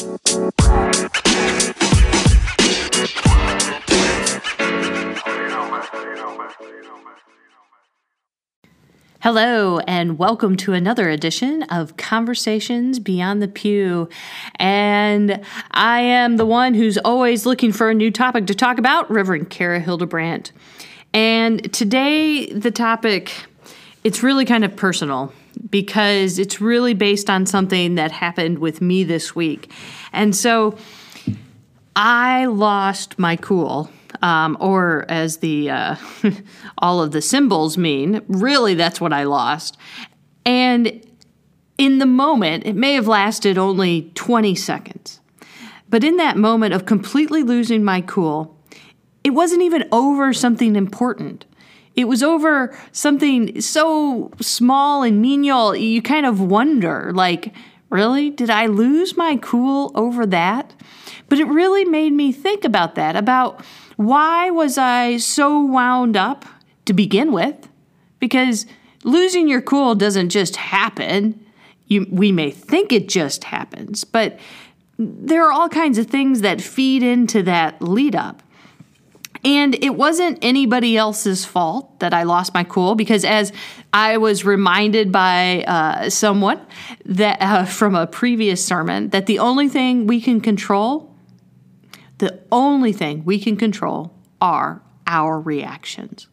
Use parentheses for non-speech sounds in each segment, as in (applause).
Hello, and welcome to another edition of Conversations Beyond the Pew. And I am the one who's always looking for a new topic to talk about, Reverend Kara Hildebrandt. And today, the topic, it's really kind of personal because it's really based on something that happened with me this week. And so I lost my cool um, or as the uh, (laughs) all of the symbols mean. Really, that's what I lost. And in the moment, it may have lasted only 20 seconds. But in that moment of completely losing my cool, it wasn't even over something important. It was over something so small and menial, you kind of wonder, like, really? Did I lose my cool over that? But it really made me think about that, about why was I so wound up to begin with? Because losing your cool doesn't just happen. You, we may think it just happens, but there are all kinds of things that feed into that lead up. And it wasn't anybody else's fault that I lost my cool because, as I was reminded by uh, someone that uh, from a previous sermon, that the only thing we can control the only thing we can control are our reactions.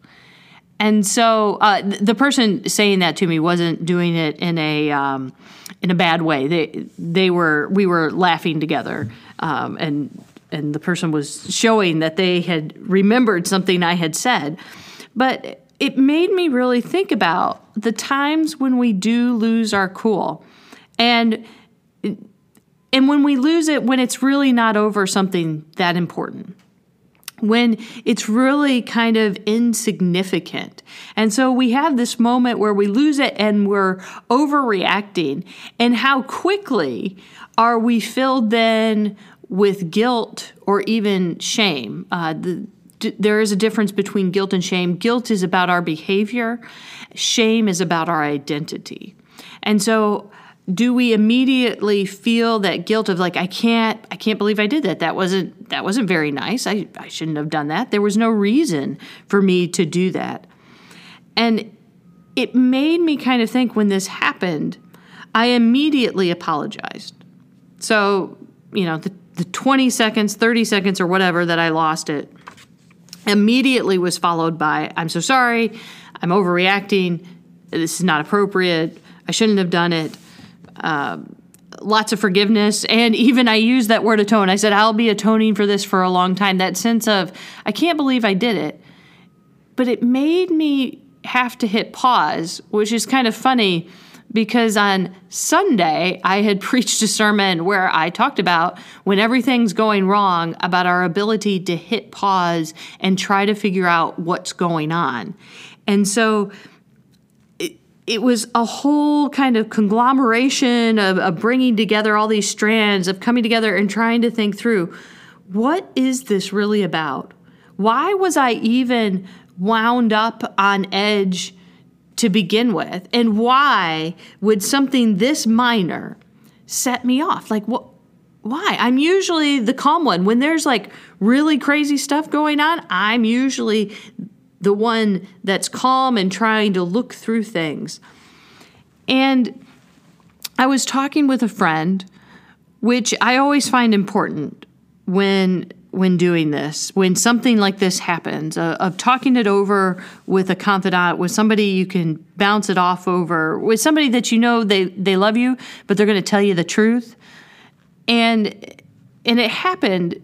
And so uh, the person saying that to me wasn't doing it in a um, in a bad way. They they were we were laughing together, um, and and the person was showing that they had remembered something I had said, but it made me really think about the times when we do lose our cool, and and when we lose it, when it's really not over something that important, when it's really kind of insignificant. And so we have this moment where we lose it and we're overreacting. And how quickly are we filled then with guilt or even shame? Uh, the, there is a difference between guilt and shame. Guilt is about our behavior, shame is about our identity. And so do we immediately feel that guilt of like I can't I can't believe I did that. That wasn't that wasn't very nice. I, I shouldn't have done that. There was no reason for me to do that. And it made me kind of think when this happened, I immediately apologized. So, you know, the, the 20 seconds, 30 seconds, or whatever that I lost it immediately was followed by I'm so sorry, I'm overreacting, this is not appropriate, I shouldn't have done it uh, lots of forgiveness. And even I used that word atone. I said, I'll be atoning for this for a long time. That sense of, I can't believe I did it. But it made me have to hit pause, which is kind of funny because on Sunday I had (laughs) preached a sermon where I talked about when everything's going wrong, about our ability to hit pause and try to figure out what's going on. And so, it was a whole kind of conglomeration of, of, bringing together all these strands of coming together and trying to think through what is this really about why was i even wound up on edge to begin with and why would something this minor set me off? Like what why? I'm usually the calm one. When there's like really crazy stuff going on i'm usually the one that's calm and trying to look through things. And I was talking with a friend, which I always find important when when doing this, when something like this happens, uh, of talking it over with a confidant, with somebody you can bounce it off over, with somebody that you know they they love you, but they're going to tell you the truth. And and it happened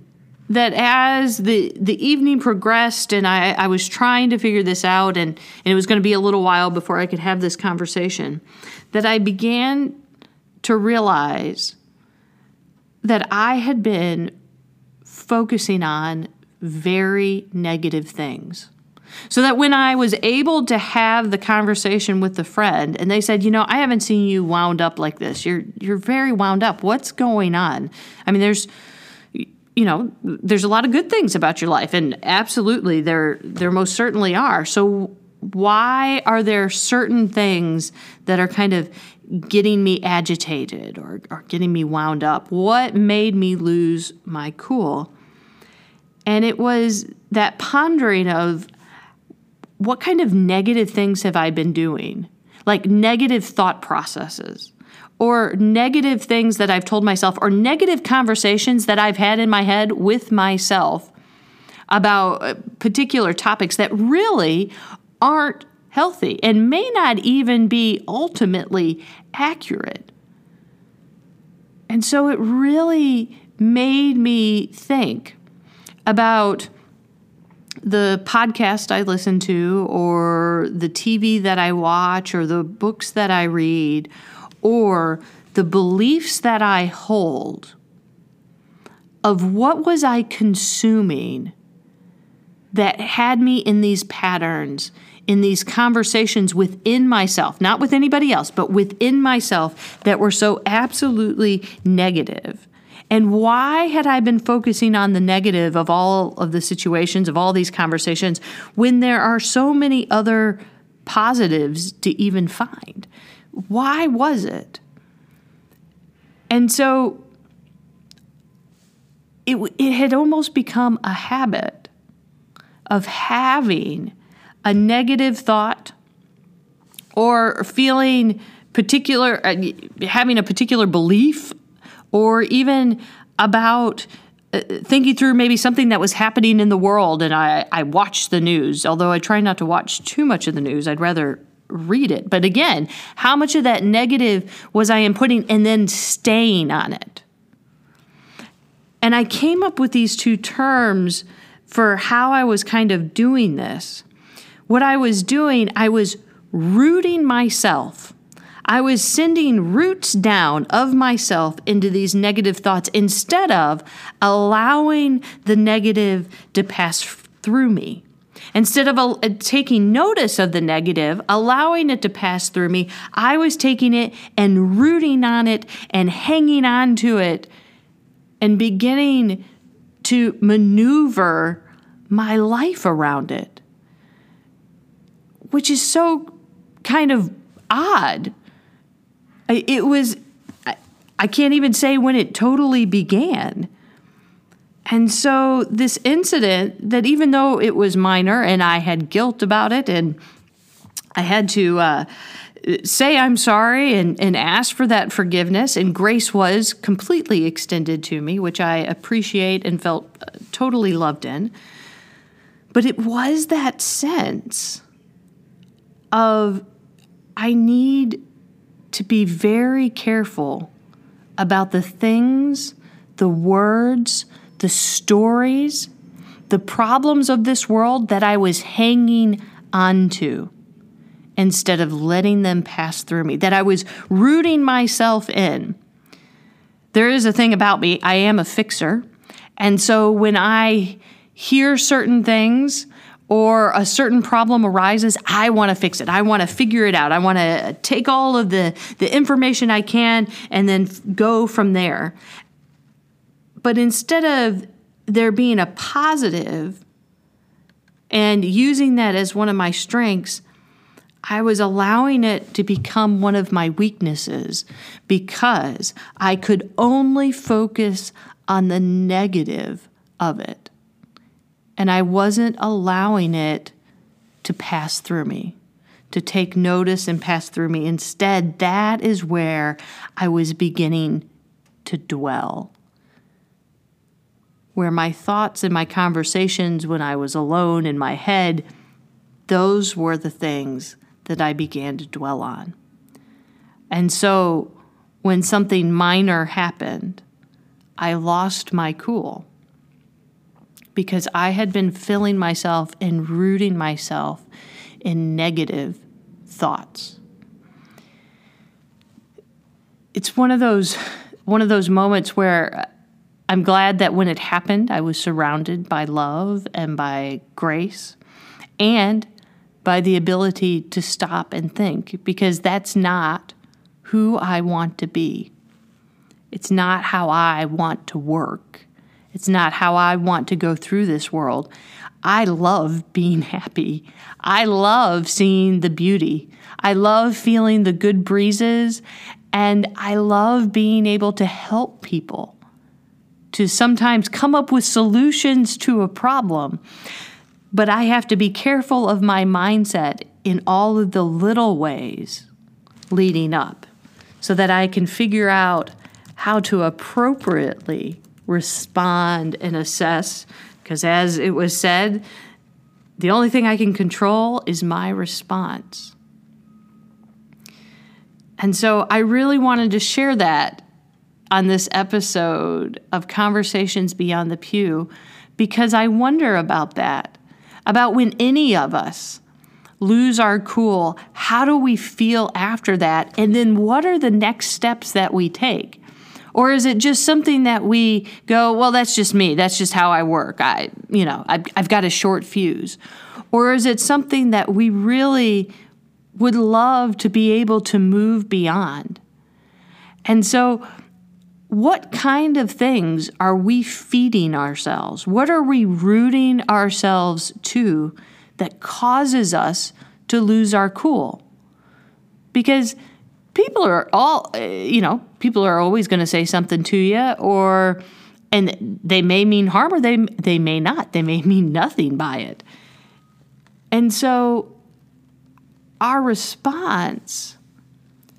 that as the the evening progressed and I, I was trying to figure this out and, and it was going to be a little while before I could have this conversation, that I began to realize that I had been focusing on very negative things. So that when I was able to have the conversation with the friend and they said, "You know, I haven't seen you wound up like this. You're you're very wound up. What's going on?" I mean, there's you know, there's a lot of good things about your life, and absolutely, there there most certainly are. So, why are there certain things that are kind of getting me agitated or, or getting me wound up? What made me lose my cool? And it was that pondering of what kind of negative things have I been doing? Like negative thought processes or negative things that I've told myself or negative conversations that I've had in my head with myself about uh, particular topics that really aren't healthy and may not even be ultimately accurate. And so it really made me think about the podcast I listen to, or the TV that I watch, or the books that I read, or the beliefs that I hold of what was I consuming that had me in these patterns, in these conversations within myself, not with anybody else, but within myself that were so absolutely negative. And why had I been focusing on the negative of all of the situations, of all these conversations, when there are so many other positives to even find? Why was it? And so it, it had almost become a habit of having a negative thought or feeling particular, uh, having a particular belief or even about uh, thinking through maybe something that was happening in the world. And I, I watched the news. Although i try not to watch too much of the news i'd rather read it. But again how much of that negative was i inputting and then staying on it? And i came up with these two terms for how i was kind of doing this what i was doing i was rooting myself I was sending roots down of myself into these negative thoughts instead of allowing the negative to pass through me. Instead of uh, taking notice of the negative, allowing it to pass through me, I was taking it and rooting on it and hanging on to it and beginning to maneuver my life around it, which is so kind of odd it was, I can't even say when it totally began. And so, this incident, that even though it was minor and I had guilt about it and I had to uh, say I'm sorry and, and ask for that forgiveness, and grace was completely extended to me, which I appreciate and felt uh, totally loved in. But it was that sense of I need to be very careful about the things, the words, the stories, the problems of this world that I was hanging onto instead of letting them pass through me, that I was rooting myself in. There is a thing about me, I am a fixer. And so when I hear certain things, or a certain problem arises, I want to fix it. I want to figure it out. I want to take all of the, the information I can and then go from there. But instead of there being a positive and using that as one of my strengths, I was allowing it to become one of my weaknesses because I could only focus on the negative of it and I wasn't allowing it to pass through me, to take notice and pass through me. Instead, that is where I was beginning to dwell. Where my thoughts and my conversations when I was alone in my head, those were the things that I began to dwell on. And so when something minor happened, I lost my cool because I had been filling myself and rooting myself in negative thoughts. It's one of those one of those moments where I'm glad that when it happened, I was surrounded by love and by grace and by the ability to stop and think because that's not who I want to be. It's not how I want to work. It's not how I want to go through this world. I love being (laughs) happy. I love seeing the beauty. I love feeling the good breezes. And I love being able to help people to sometimes come up with solutions to a problem. But I have to be careful of my mindset in all of the little ways leading up so that I can figure out how to appropriately respond and assess. Because as it was said, the only thing I can control is my response. And so I really wanted to share that on this episode of Conversations Beyond the Pew because I wonder about that, about when any of us lose our cool, how do we feel after that? And then what are the next steps that we take? Or is it just something that we go, well, that's just me. That's just how I work. I, you know, I've, I've got a short fuse. Or is it something that we really would love to be able to move beyond? And so, what kind of things are we feeding ourselves? What are we rooting ourselves to that causes us to lose our cool? Because people are all, uh, you know, people are always going to say something to you or and they may mean harm or they they may not. They may (laughs) mean nothing by it. And so our response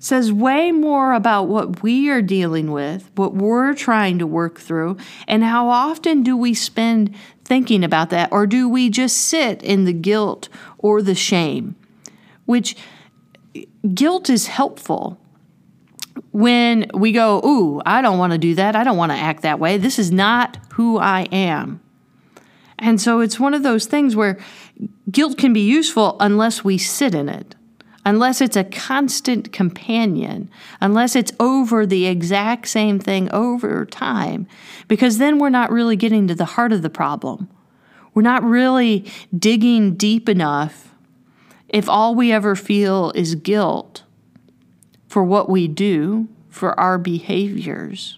says way more about what we are dealing with, what we're trying to work through, and how often do we spend thinking about that, or do we just sit in the guilt or the shame? Which guilt is helpful when we go, Ooh, I don't want to do that. I don't want to act that way. This is not who I am. And so it's one of those things where guilt can be useful unless we sit in it, unless it's a constant companion, unless it's over the exact same thing over time, because then we're not really getting to the heart of the problem. We're not really digging deep enough if all we ever feel is guilt for what we do, for our behaviors.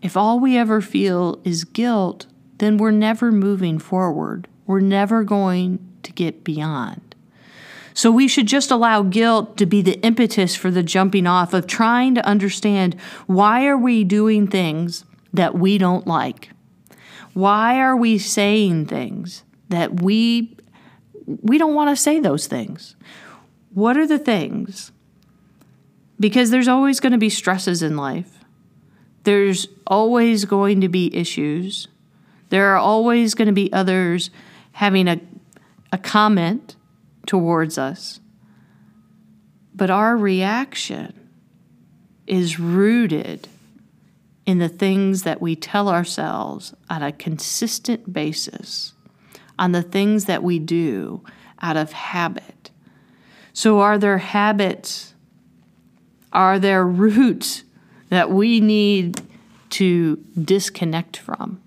If all we ever feel is guilt, then we're never moving forward. We're never going to get beyond. So we should just allow guilt to be the impetus for the jumping off of trying to understand why are we doing things that we don't like? Why are we saying things that we we don't want to say those things? What are the things because there's always going to be stresses in life. There's always going to be issues. There are always going to be others having a, a comment towards us. But our reaction is rooted in the things that we tell ourselves on a consistent basis, on the things that we do out of habit. So, are there habits are there roots that we need to disconnect from?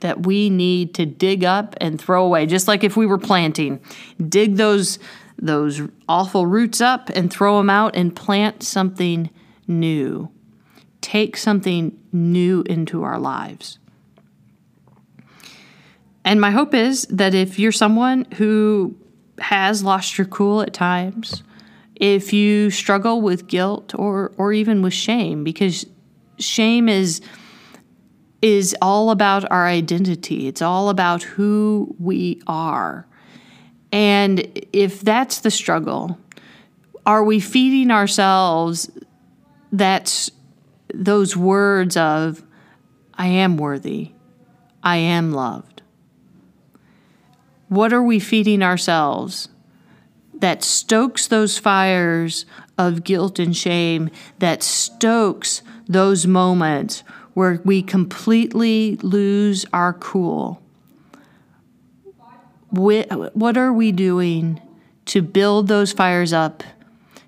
That we need to dig up and throw away, just like if we were planting, dig those those awful roots up and throw them out and plant something new. Take something new into our lives. And my hope is that if you're someone who has lost your cool at times, if you struggle with guilt or or even with shame because shame is is all about our identity. It's all about who we are. And if that's the struggle, are we feeding ourselves that's those words of I am worthy. I am loved. What are we feeding ourselves? that stokes those fires of guilt and shame, that stokes those moments where we completely lose our cool. What are we doing to build those fires up,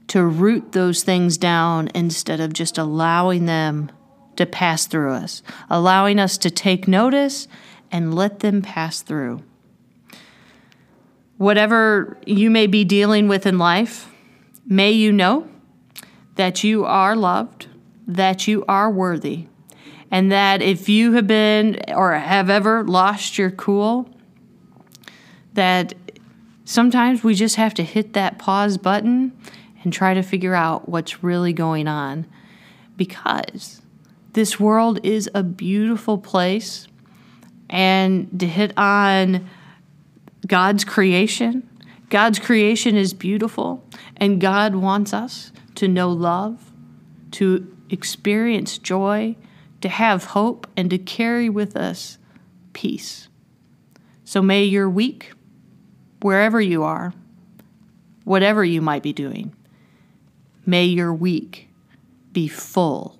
to root those things down instead of just allowing them to pass through us, allowing us to take notice and let them pass through? Whatever you may be dealing with in life, may you know that you are loved, that you are worthy, and that if you have been or have ever lost your cool, that sometimes we just have to hit that pause button and try to figure out what's really going on. Because this world is a beautiful place and to hit on God's creation. God's creation is beautiful, and God wants us to know love, to experience joy, to have hope, and to carry with us peace. So may your week, wherever you are, whatever you might be doing, may your week be full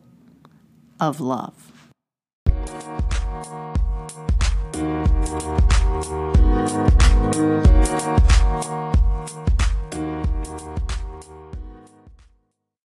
of love.